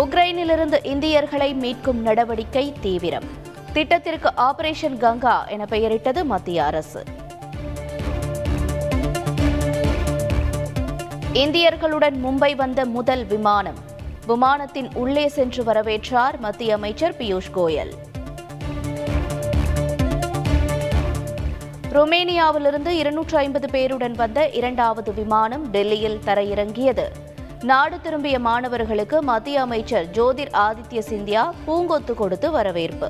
உக்ரைனிலிருந்து இந்தியர்களை மீட்கும் நடவடிக்கை தீவிரம். திட்டத்திற்கு ஆபரேஷன் கங்கா என பெயரிட்டது மத்திய அரசு. இந்தியர்களுடன் மும்பை வந்த முதல் விமானம். விமானத்தின் உள்ளே சென்று வரவேற்றார் மத்திய அமைச்சர் பியூஷ் கோயல். ருமேனியாவிலிருந்து இருநூற்று ஐம்பது பேருடன் வந்த இரண்டாவது விமானம் டெல்லியில் தரையிறங்கியது. நாடு திரும்பிய மாணவர்களுக்கு மத்திய அமைச்சர் ஜோதிர் ஆதித்ய சிந்தியா பூங்கொத்து கொடுத்து வரவேற்பு.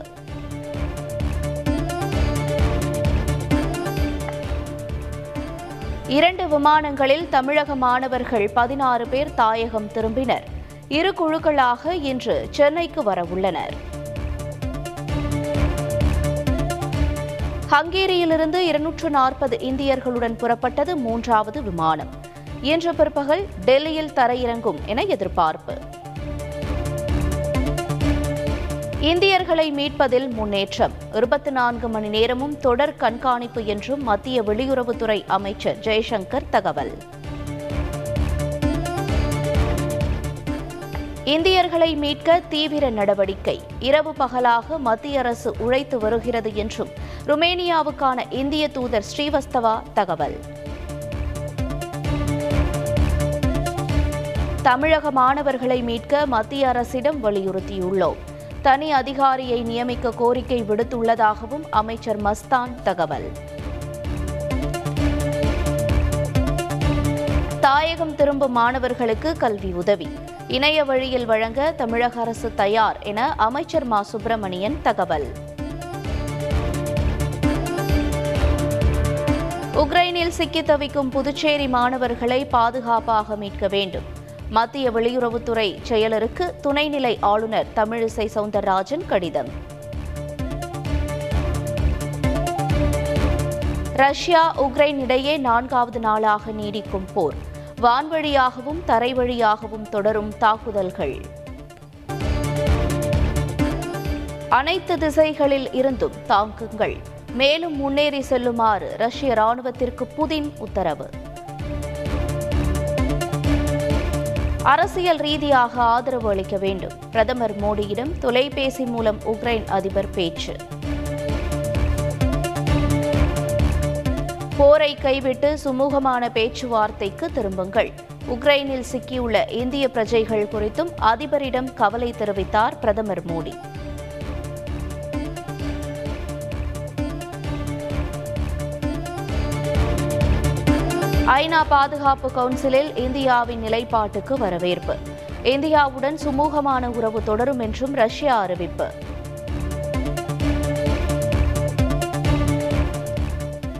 இரண்டு விமானங்களில் தமிழக மாணவர்கள் பதினாறு பேர் தாயகம் திரும்பினர். இரு குழுக்களாக இன்று சென்னைக்கு வரவுள்ளனர் ஹங்கேரியிலிருந்து இருநூற்று நாற்பது இந்தியர்களுடன் புறப்பட்டது மூன்றாவது விமானம். இன்று பிற்பகல் டெல்லியில் தரையிறங்கும் என எதிர்பார்ப்பு. இந்தியர்களை மீட்பதில் முன்னேற்றம். இருபத்தி நான்கு மணி நேரமும் தொடர் கண்காணிப்பு என்றும் மத்திய வெளியுறவுத்துறை அமைச்சர் ஜெய்சங்கர் தகவல். இந்தியர்களை மீட்க தீவிர நடவடிக்கை. இரவு பகலாக மத்திய அரசு உழைத்து வருகிறது என்றும் ருமேனியாவுக்கான இந்திய தூதர் ஸ்ரீவஸ்தவா தகவல். தமிழக மாணவர்களை மீட்க மத்திய அரசிடம் வலியுறுத்தியுள்ளோம். தனி அதிகாரியை நியமிக்க கோரிக்கை விடுத்துள்ளதாகவும் அமைச்சர் மஸ்தான் தகவல். தாயகம் திரும்பும் மாணவர்களுக்கு கல்வி உதவி. இணைய வழியில் வழங்க தமிழக அரசு தயார் என அமைச்சர் மா. சுப்பிரமணியன் தகவல். உக்ரைனில் சிக்கி தவிக்கும் புதுச்சேரி மாணவர்களை பாதுகாப்பாக மீட்க வேண்டும். மத்திய வெளியுறவுத்துறை செயலருக்கு துணைநிலை ஆளுநர் தமிழிசை சவுந்தரராஜன் கடிதம். ரஷ்யா உக்ரைன் இடையே நான்காவது நாளாக நீடிக்கும் போர். வான்வழியாகவும் தரை வழியாகவும் தொடரும் தாக்குதல்கள். அனைத்து திசைகளில் இருந்தும் தாக்குங்கள். மேலும் முன்னேறி செல்லுமாறு ரஷ்ய ராணுவத்திற்கு புதின் உத்தரவு. அரசியல் ரீதியாக ஆதரவு அளிக்க வேண்டும். பிரதமர் மோடியிடம் தொலைபேசி மூலம் உக்ரைன் அதிபர் பேச்சு. போரை கைவிட்டு சுமூகமான பேச்சுவார்த்தைக்கு திரும்புங்கள். உக்ரைனில் சிக்கியுள்ள இந்திய பிரஜைகள் குறித்தும் அதிபரிடம் கவலை தெரிவித்தார் பிரதமர் மோடி. ஐநா பாதுகாப்பு கவுன்சிலில் இந்தியாவின் நிலைப்பாட்டுக்கு வரவேற்பு. இந்தியாவுடன் சுமூகமான உறவு தொடரும் என்றும் ரஷ்யா அறிவிப்பு.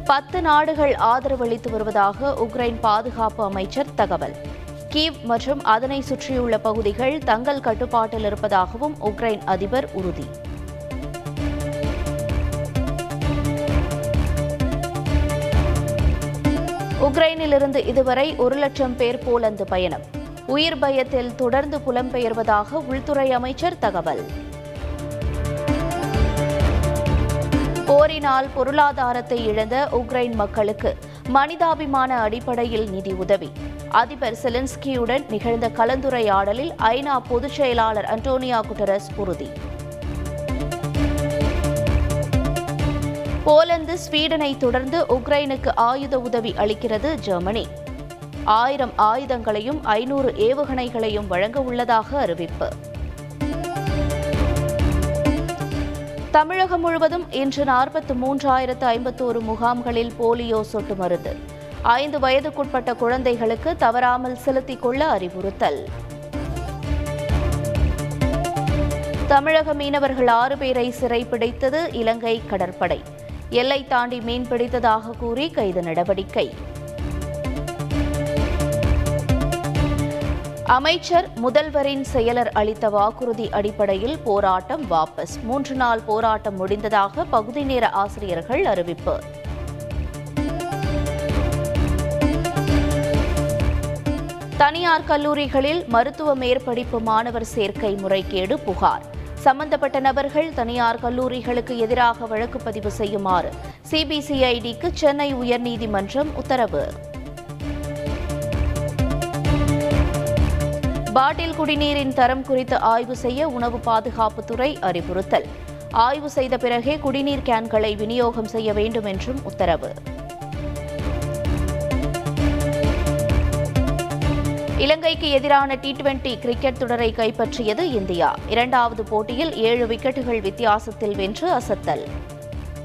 பத்து நாடுகள் ஆதரவளித்து வருவதாக உக்ரைன் பாதுகாப்பு அமைச்சர் தகவல். கீவ் மற்றும் அதனை சுற்றியுள்ள பகுதிகள் தங்கள் கட்டுப்பாட்டில் இருப்பதாகவும் உக்ரைன் அதிபர் உறுதி. உக்ரைனிலிருந்து இதுவரை ஒரு லட்சம் பேர் போலந்து பயணம். உயிர் பயத்தில் தொடர்ந்து புலம்பெயர்வதாக உள்துறை அமைச்சர் தகவல். போரினால் பொருளாதாரத்தை இழந்த உக்ரைன் மக்களுக்கு மனிதாபிமான அடிப்படையில் நிதி உதவி. அதிபர் செலன்ஸ்கியுடன் நிகழ்ந்த கலந்துரையாடலில் ஐநா பொதுச் செயலாளர் அன்டோனியா குட்டரஸ் உறுதி. போலந்து ஸ்வீடனை தொடர்ந்து உக்ரைனுக்கு ஆயுத உதவி அளிக்கிறது ஜெர்மனி. ஆயிரம் ஆயுதங்களையும் ஐநூறு ஏவுகணைகளையும் வழங்க உள்ளதாக அறிவிப்பு. தமிழகம் முழுவதும் இன்று நாற்பத்தி மூன்றாயிரத்து ஐம்பத்தோரு முகாம்களில் போலியோ சொட்டு மருந்து. ஐந்து வயதுக்குட்பட்ட குழந்தைகளுக்கு தவறாமல் செலுத்திக் கொள்ள அறிவுறுத்தல். தமிழக மீனவர்கள் ஆறு பேரை சிறைப்பிடித்தது இலங்கை கடற்படை. எல்லை தாண்டி மீன் பிடித்ததாக கூறி கைது நடவடிக்கை. அமைச்சர் முதல்வரின் செயலர் அளித்த வாக்குறுதி அடிப்படையில் போராட்டம் வாபஸ். மூன்று நாள் போராட்டம் முடிந்ததாக பகுதி நேர ஆசிரியர்கள் அறிவிப்பு. தனியார் கல்லூரிகளில் மருத்துவ மேற்படிப்பு மாணவர் சேர்க்கை முறைகேடு புகார். சம்பந்தப்பட்ட நபர்கள் தனியார் கல்லூரிகளுக்கு எதிராக வழக்கு பதிவு செய்யுமாறு சிபிசிஐடிக்கு சென்னை உயர்நீதிமன்றம் உத்தரவு. பாட்டில் குடிநீரின் தரம் குறித்து ஆய்வு செய்ய உணவு பாதுகாப்புத்துறை அறிவுறுத்தல். ஆய்வு செய்த பிறகே குடிநீர் கேன்களை விநியோகம் செய்ய வேண்டும் என்றும் உத்தரவு. இலங்கைக்கு எதிரான டி டுவெண்டி கிரிக்கெட் தொடரை கைப்பற்றியது இந்தியா. இரண்டாவது போட்டியில் ஏழு விக்கெட்டுகள் வித்தியாசத்தில் வென்று அசத்தல்.